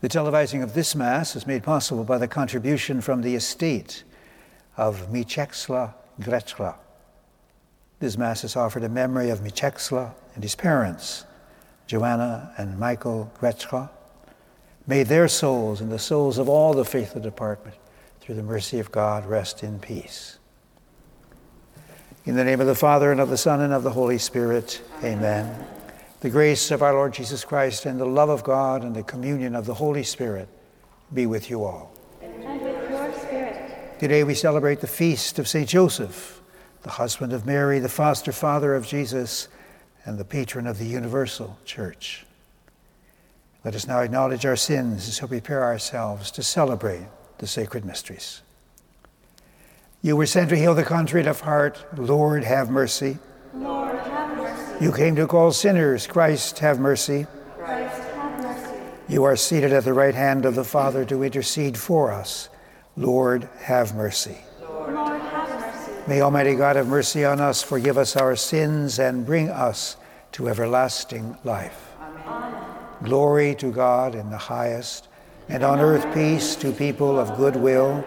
The televising of this Mass is made possible by the contribution from the estate of Mieczysław Greczla. This Mass is offered in memory of Mieczysław and his parents, Joanna and Michael Greczla. May their souls and the souls of all the faithful department, through the mercy of God, rest in peace. In the name of the Father, and of the Son, and of the Holy Spirit, amen. The grace of our Lord Jesus Christ, and the love of God, and the communion of the Holy Spirit be with you all. And with your spirit. Today we celebrate the feast of St. Joseph, the husband of Mary, the foster father of Jesus, and the patron of the universal church. Let us now acknowledge our sins as we prepare ourselves to celebrate the sacred mysteries. You were sent to heal the contrite of heart. Lord, have mercy. Lord, have mercy. You came to call sinners. Christ, have mercy. Christ, have mercy. You are seated at the right hand of the Father to intercede for us. Lord, have mercy. Lord, have mercy. May Almighty God have mercy on us, forgive us our sins, and bring us to everlasting life. Amen. Glory to God in the highest, and on earth peace to people of good will.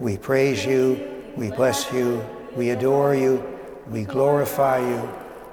We praise you, we bless you, we adore you, we glorify you,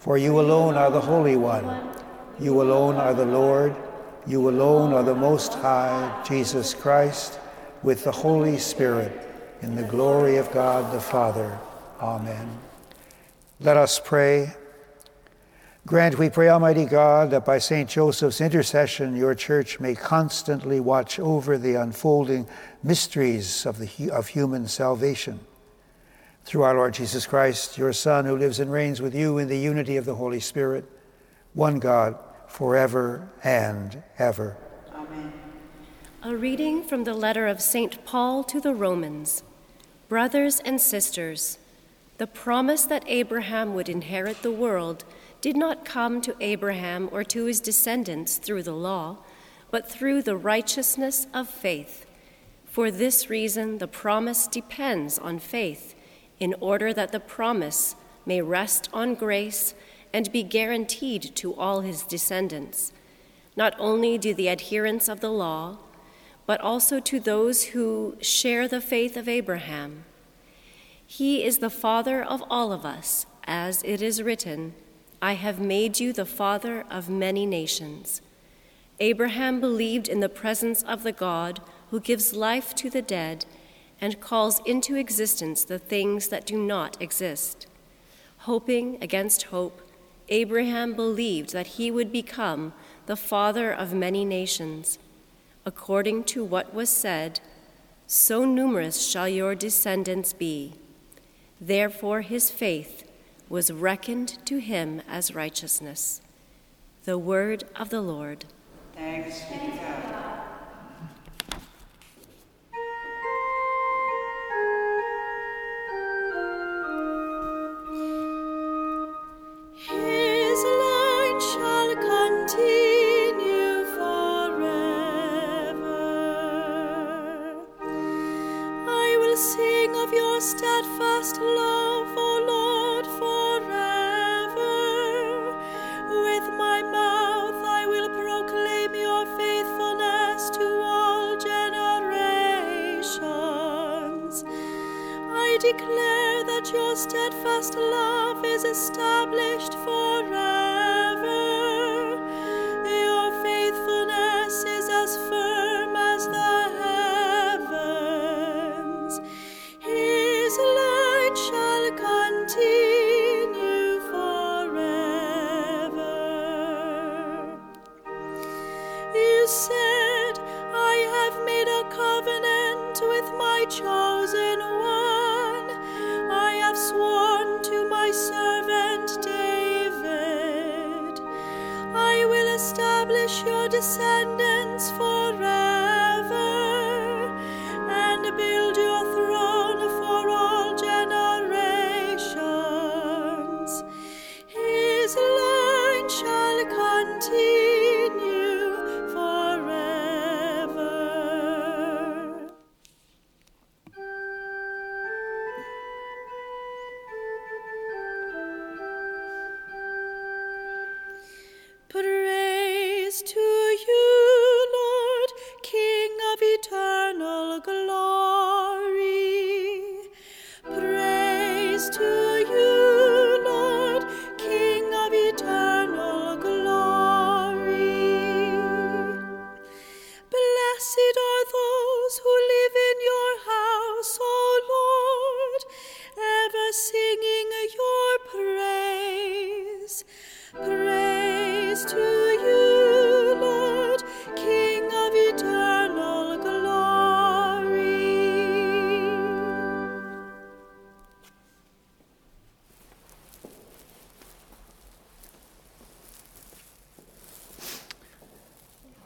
For you alone are the Holy One. You alone are the Lord. You alone are the Most High, Jesus Christ, with the Holy Spirit, in the glory of God the Father. Amen. Let us pray. Grant, we pray, Almighty God, that by St. Joseph's intercession, your church may constantly watch over the unfolding mysteries of, the, of human salvation. Through our Lord Jesus Christ, your Son, who lives and reigns with you in the unity of the Holy Spirit, one God, forever and ever. Amen. A reading from the letter of St. Paul to the Romans. Brothers and sisters, the promise that Abraham would inherit the world did not come to Abraham or to his descendants through the law, but through the righteousness of faith. For this reason, the promise depends on faith, in order that the promise may rest on grace and be guaranteed to all his descendants, not only to the adherents of the law, but also to those who share the faith of Abraham. He is the father of all of us, as it is written, I have made you the father of many nations. Abraham believed in the presence of the God who gives life to the dead and calls into existence the things that do not exist. Hoping against hope, Abraham believed that he would become the father of many nations, according to what was said, So numerous shall your descendants be. Therefore, his faith was reckoned to him as righteousness. The word of the Lord. Thanks be to God. Steadfast love, O Lord, forever. With my mouth I will proclaim your faithfulness to all generations. I declare that your steadfast love is established forever. Your descendants forever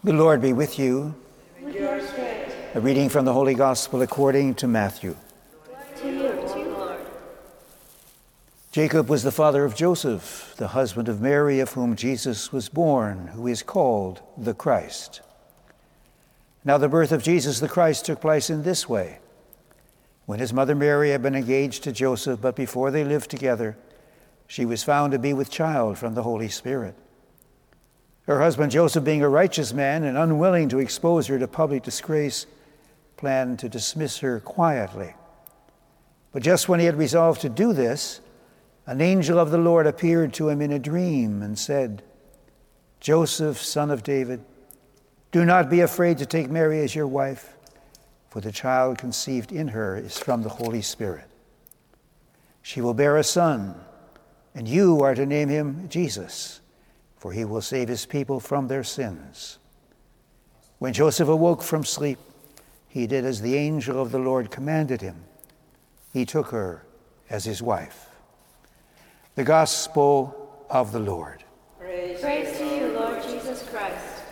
The Lord be with you. A reading from the Holy Gospel according to Matthew. To you, to you, Lord. Jacob was the father of Joseph, the husband of Mary, of whom Jesus was born, who is called the Christ. Now, the birth of Jesus the Christ took place in this way. When his mother Mary had been engaged to Joseph, but before they lived together, she was found to be with child from the Holy Spirit. Her husband Joseph, being a righteous man and unwilling to expose her to public disgrace, planned to dismiss her quietly. But just when he had resolved to do this, an angel of the Lord appeared to him in a dream and said, Joseph, son of David, do not be afraid to take Mary as your wife, for the child conceived in her is from the Holy Spirit. She will bear a son, and you are to name him Jesus, for he will save his people from their sins. When Joseph awoke from sleep, he did as the angel of the Lord commanded him. He took her as his wife. The Gospel of the Lord. Praise, Praise to you, Lord Jesus Christ.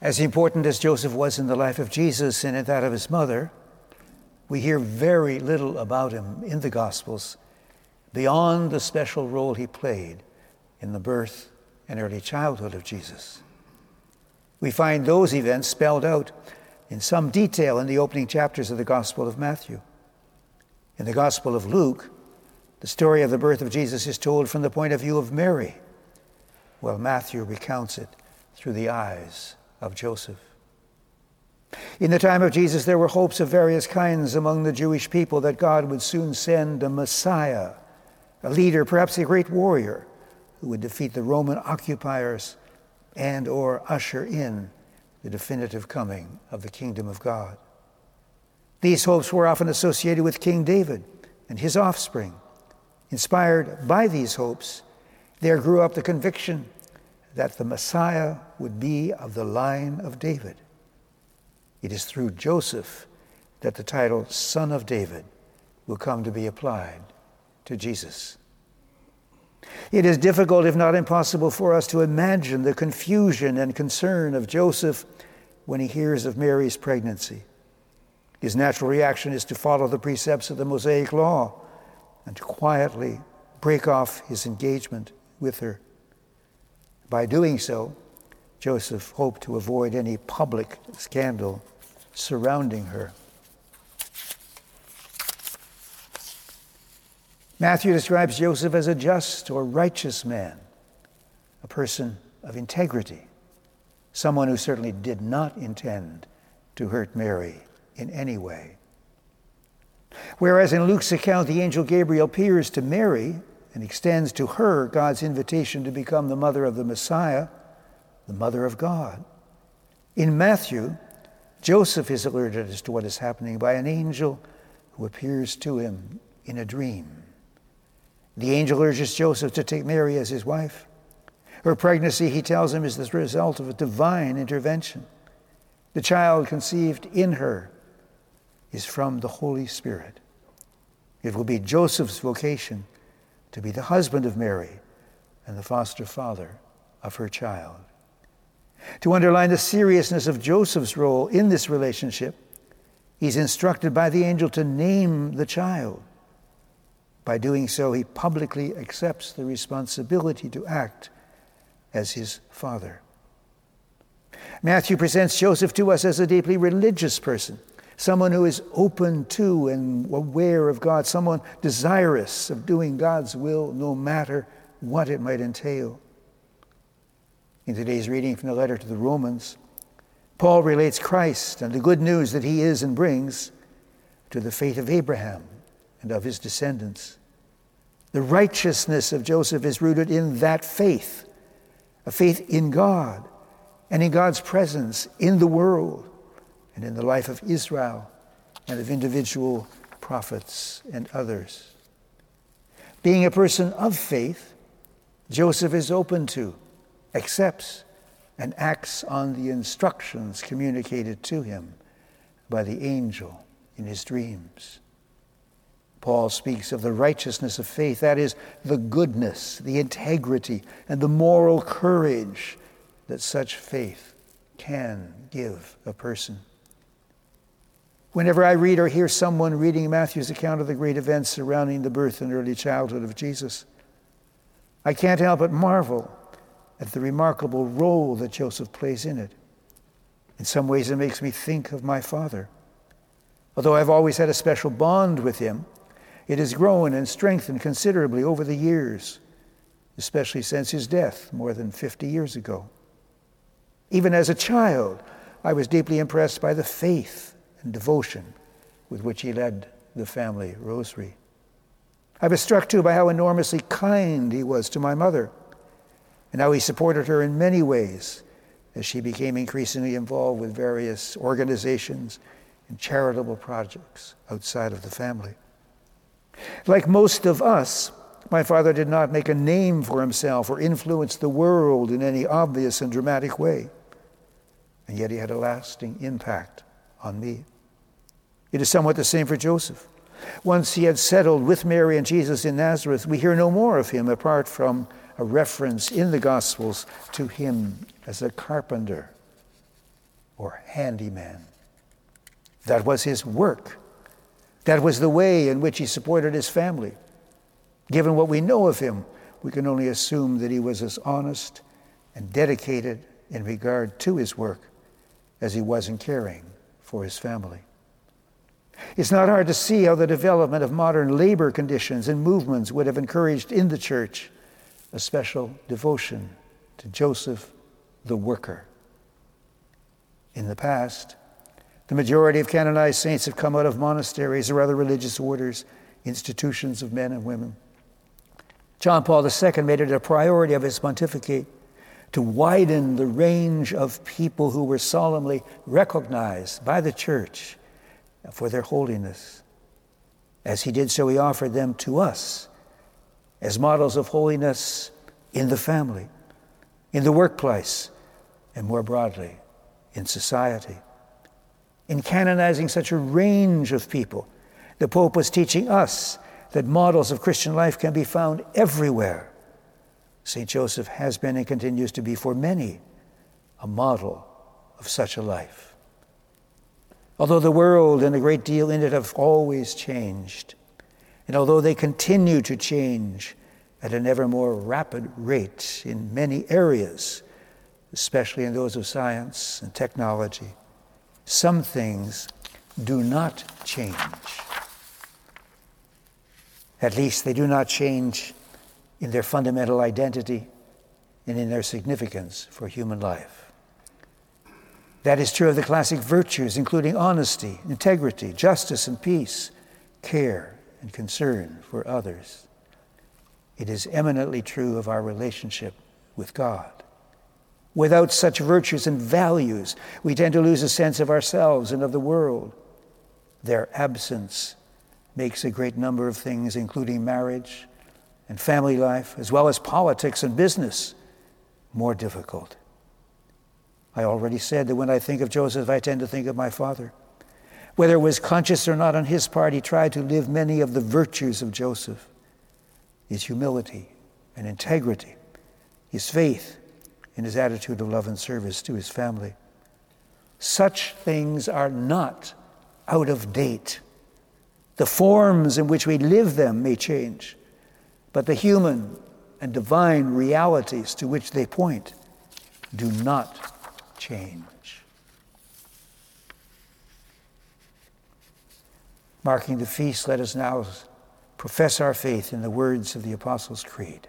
As important as Joseph was in the life of Jesus and in that of his mother, we hear very little about him in the Gospels beyond the special role he played in the birth and early childhood of Jesus. We find those events spelled out in some detail in the opening chapters of the Gospel of Matthew. In the Gospel of Luke, the story of the birth of Jesus is told from the point of view of Mary, while Matthew recounts it through the eyes of Joseph. In the time of Jesus, there were hopes of various kinds among the Jewish people that God would soon send a Messiah, a leader, perhaps a great warrior, who would defeat the Roman occupiers and or usher in the definitive coming of the kingdom of God. These hopes were often associated with King David and his offspring. Inspired by these hopes, there grew up the conviction that the Messiah would be of the line of David. It is through Joseph that the title Son of David will come to be applied to Jesus. It is difficult, if not impossible, for us to imagine the confusion and concern of Joseph when he hears of Mary's pregnancy. His natural reaction is to follow the precepts of the Mosaic Law and to quietly break off his engagement with her. By doing so, Joseph hoped to avoid any public scandal surrounding her. Matthew describes Joseph as a just or righteous man, a person of integrity, someone who certainly did not intend to hurt Mary in any way. Whereas in Luke's account, the angel Gabriel appears to Mary and extends to her God's invitation to become the mother of the Messiah, the mother of God. In Matthew, Joseph is alerted as to what is happening by an angel who appears to him in a dream. The angel urges Joseph to take Mary as his wife, Her pregnancy, he tells him, is the result of a divine intervention. The child conceived in her is from the Holy Spirit. It will be Joseph's vocation to be the husband of Mary and the foster father of her child. To underline the seriousness of Joseph's role in this relationship, he's instructed by the angel to name the child. By doing so, he publicly accepts the responsibility to act as his father. Matthew presents Joseph to us as a deeply religious person, someone who is open to and aware of God, someone desirous of doing God's will no matter what it might entail. In today's reading from the letter to the Romans, Paul relates Christ and the good news that he is and brings to the faith of Abraham and of his descendants. The righteousness of Joseph is rooted in that faith, a faith in God and in God's presence in the world and in the life of Israel and of individual prophets and others. Being a person of faith, Joseph is open to, accepts, and acts on the instructions communicated to him by the angel in his dreams. Paul speaks of the righteousness of faith, that is, the goodness, the integrity, and the moral courage that such faith can give a person. Whenever I read or hear someone reading Matthew's account of the great events surrounding the birth and early childhood of Jesus, I can't help but marvel at the remarkable role that Joseph plays in it. In some ways, it makes me think of my father. Although I've always had a special bond with him, it has grown and strengthened considerably over the years, especially since his death more than 50 years ago. Even as a child, I was deeply impressed by the faith and devotion with which he led the family rosary. I was struck too by how enormously kind he was to my mother and how he supported her in many ways as she became increasingly involved with various organizations and charitable projects outside of the family. Like most of us, my father did not make a name for himself or influence the world in any obvious and dramatic way, and yet he had a lasting impact on me. It is somewhat the same for Joseph. Once he had settled with Mary and Jesus in Nazareth, we hear no more of him apart from a reference in the Gospels to him as a carpenter or handyman. That was his work. That was the way in which he supported his family. Given what we know of him, we can only assume that he was as honest and dedicated in regard to his work as he was in caring for his family. It's not hard to see how the development of modern labor conditions and movements would have encouraged in the church a special devotion to Joseph the worker. In the past, the majority of canonized saints have come out of monasteries or other religious orders, institutions of men and women. John Paul II made it a priority of his pontificate to widen the range of people who were solemnly recognized by the church for their holiness. As he did so, he offered them to us as models of holiness in the family, in the workplace, and more broadly, in society. In canonizing such a range of people, the Pope was teaching us that models of Christian life can be found everywhere. St. Joseph has been and continues to be for many a model of such a life. Although the world and a great deal in it have always changed, and although they continue to change at an ever more rapid rate in many areas, especially in those of science and technology, some things do not change. At least they do not change in their fundamental identity and in their significance for human life. That is true of the classic virtues, including honesty, integrity, justice, and peace, care, and concern for others. It is eminently true of our relationship with God. Without such virtues and values, we tend to lose a sense of ourselves and of the world. Their absence makes a great number of things, including marriage and family life, as well as politics and business, more difficult. I already said that when I think of Joseph, I tend to think of my father. Whether it was conscious or not on his part, he tried to live many of the virtues of Joseph his humility and integrity, his faith, and his attitude of love and service to his family. Such things are not out of date. The forms in which we live them may change, but the human and divine realities to which they point do not change. Marking the feast, let us now profess our faith in the words of the Apostles' Creed.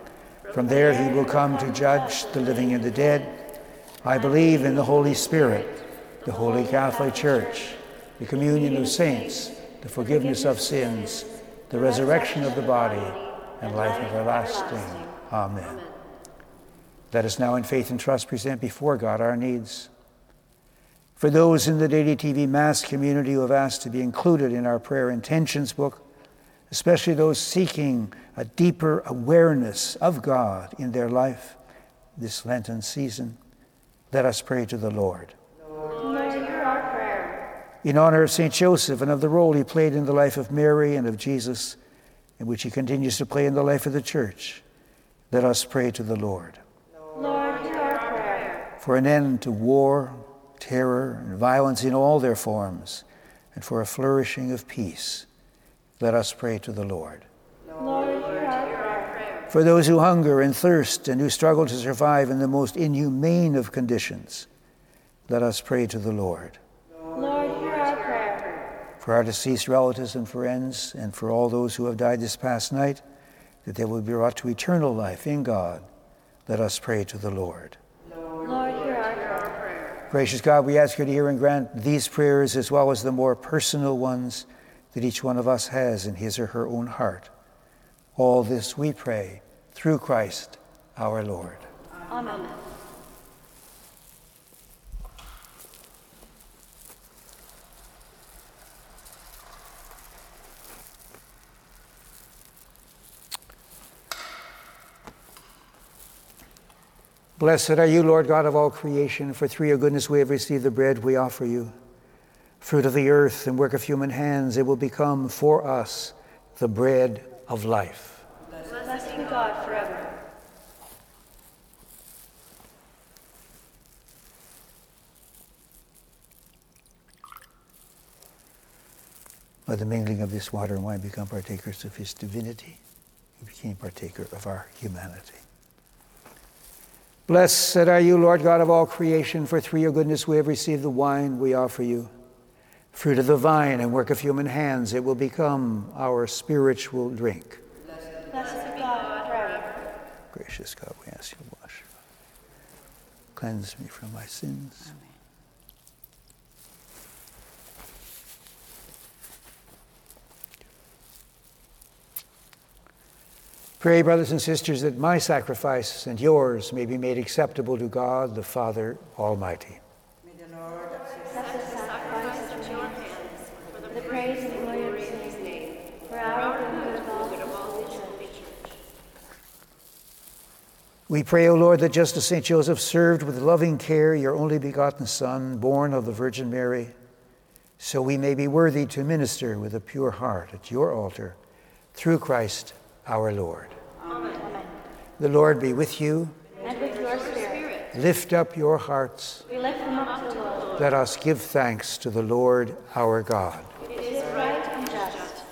From there, he will come to judge the living and the dead. I believe in the Holy Spirit, the Holy Catholic Church, the communion of saints, the forgiveness of sins, the resurrection of the body, and life everlasting. Amen. Let us now, in faith and trust, present before God our needs. For those in the Daily TV Mass community who have asked to be included in our prayer intentions book, especially those seeking a deeper awareness of God in their life this Lenten season, let us pray to the Lord. Lord, hear our prayer. In honor of St. Joseph and of the role he played in the life of Mary and of Jesus, and which he continues to play in the life of the church, let us pray to the Lord. Lord, hear our prayer. For an end to war, terror, and violence in all their forms, and for a flourishing of peace, let us pray to the Lord. Lord, hear our prayer. For those who hunger and thirst and who struggle to survive in the most inhumane of conditions, let us pray to the Lord. Lord, hear our prayer. For our deceased relatives and friends, and for all those who have died this past night, that they will be brought to eternal life in God, let us pray to the Lord. Lord, hear our prayer. Gracious God, we ask you to hear and grant these prayers as well as the more personal ones that each one of us has in his or her own heart. All this we pray through Christ our Lord. Amen. Blessed are you, Lord God of all creation, for through your goodness we have received the bread we offer you. Fruit of the earth and work of human hands, it will become for us the bread of life. Blessed be God forever. By the mingling of this water and wine, become partakers of his divinity. He became partaker of our humanity. Blessed are you, Lord God of all creation, for through your goodness we have received the wine we offer you. Fruit of the vine and work of human hands, it will become our spiritual drink. Blessed be God forever. Gracious God, we ask you to wash. Cleanse me from my sins. Pray, brothers and sisters, that my sacrifice and yours may be made acceptable to God the Father Almighty. Accept the sacrifice of your hands for the praise and glory of his name, for our good and good of all the church. We pray, O Lord, that just as St. Joseph served with loving care your only begotten Son, born of the Virgin Mary, so we may be worthy to minister with a pure heart at your altar through Christ our Lord. Amen. The Lord be with you. And with your spirit, Lift up your hearts. we lift them up to the Lord. Let us give thanks to the Lord our God. It is right and just.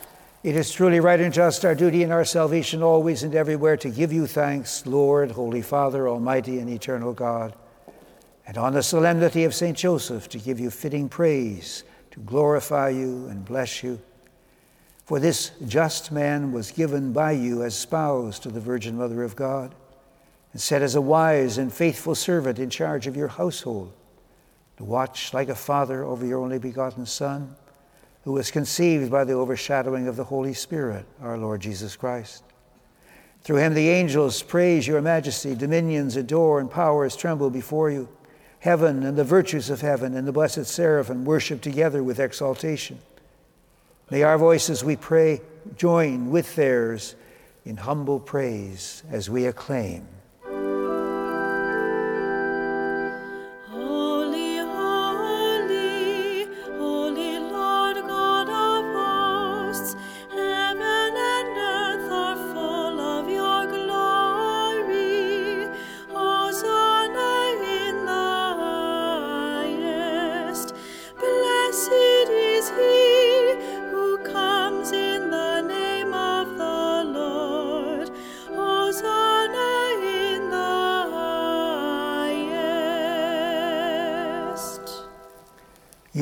It is truly right and just, our duty and our salvation, always and everywhere, to give you thanks, Lord, Holy Father, Almighty and eternal God. And on the solemnity of St. Joseph, to give you fitting praise, to glorify you and bless you. For this just man was given by you as spouse to the Virgin Mother of God, and set as a wise and faithful servant in charge of your household, to watch like a father over your only begotten Son, who was conceived by the overshadowing of the Holy Spirit, our Lord Jesus Christ. Through him the angels praise your majesty, dominions adore, and powers tremble before you. Heaven and the virtues of heaven and the blessed seraphim worship together with exaltation. May our voices, we pray, join with theirs in humble praise as we acclaim.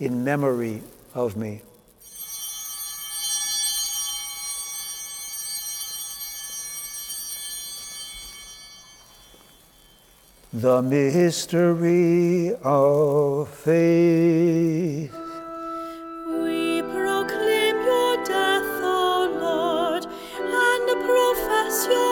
in memory of me. The mystery of faith. We proclaim your death, O Lord, and profess your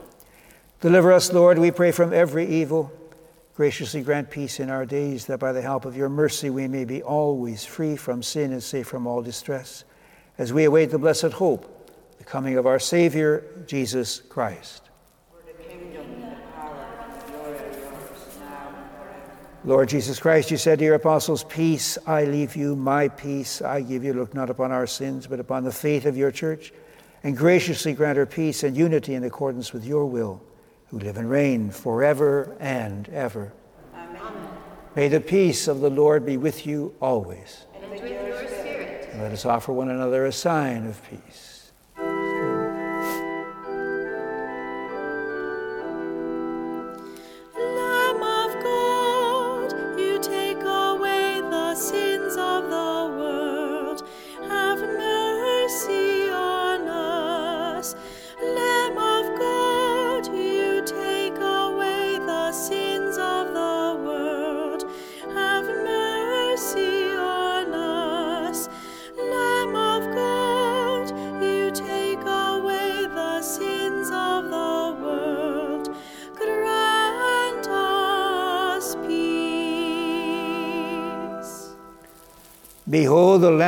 Deliver us, Lord, we pray, from every evil. Graciously grant peace in our days, that by the help of your mercy we may be always free from sin and safe from all distress, as we await the blessed hope, the coming of our Savior, Jesus Christ. Lord Jesus Christ, you said to your apostles, Peace I leave you, my peace I give you. Look not upon our sins, but upon the faith of your church, and graciously grant her peace and unity in accordance with your will, who live and reign forever and ever. Amen. May the peace of the Lord be with you always. And with your spirit. And let us offer one another a sign of peace.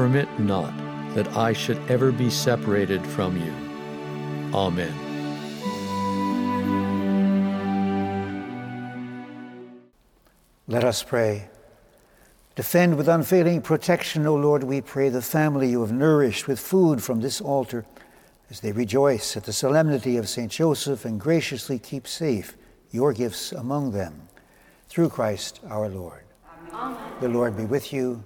Permit not that I should ever be separated from you. Amen. Let us pray. Defend with unfailing protection, O Lord, we pray, the family you have nourished with food from this altar as they rejoice at the solemnity of St. Joseph and graciously keep safe your gifts among them. Through Christ our Lord. Amen. The Lord be with you.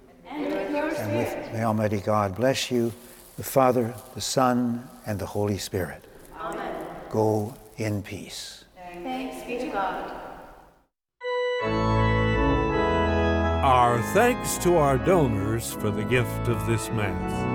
And with your And spirit. with may Almighty God bless you, the Father, the Son, and the Holy Spirit. Amen. Go in peace. Thanks be to God. Our thanks to our donors for the gift of this Mass.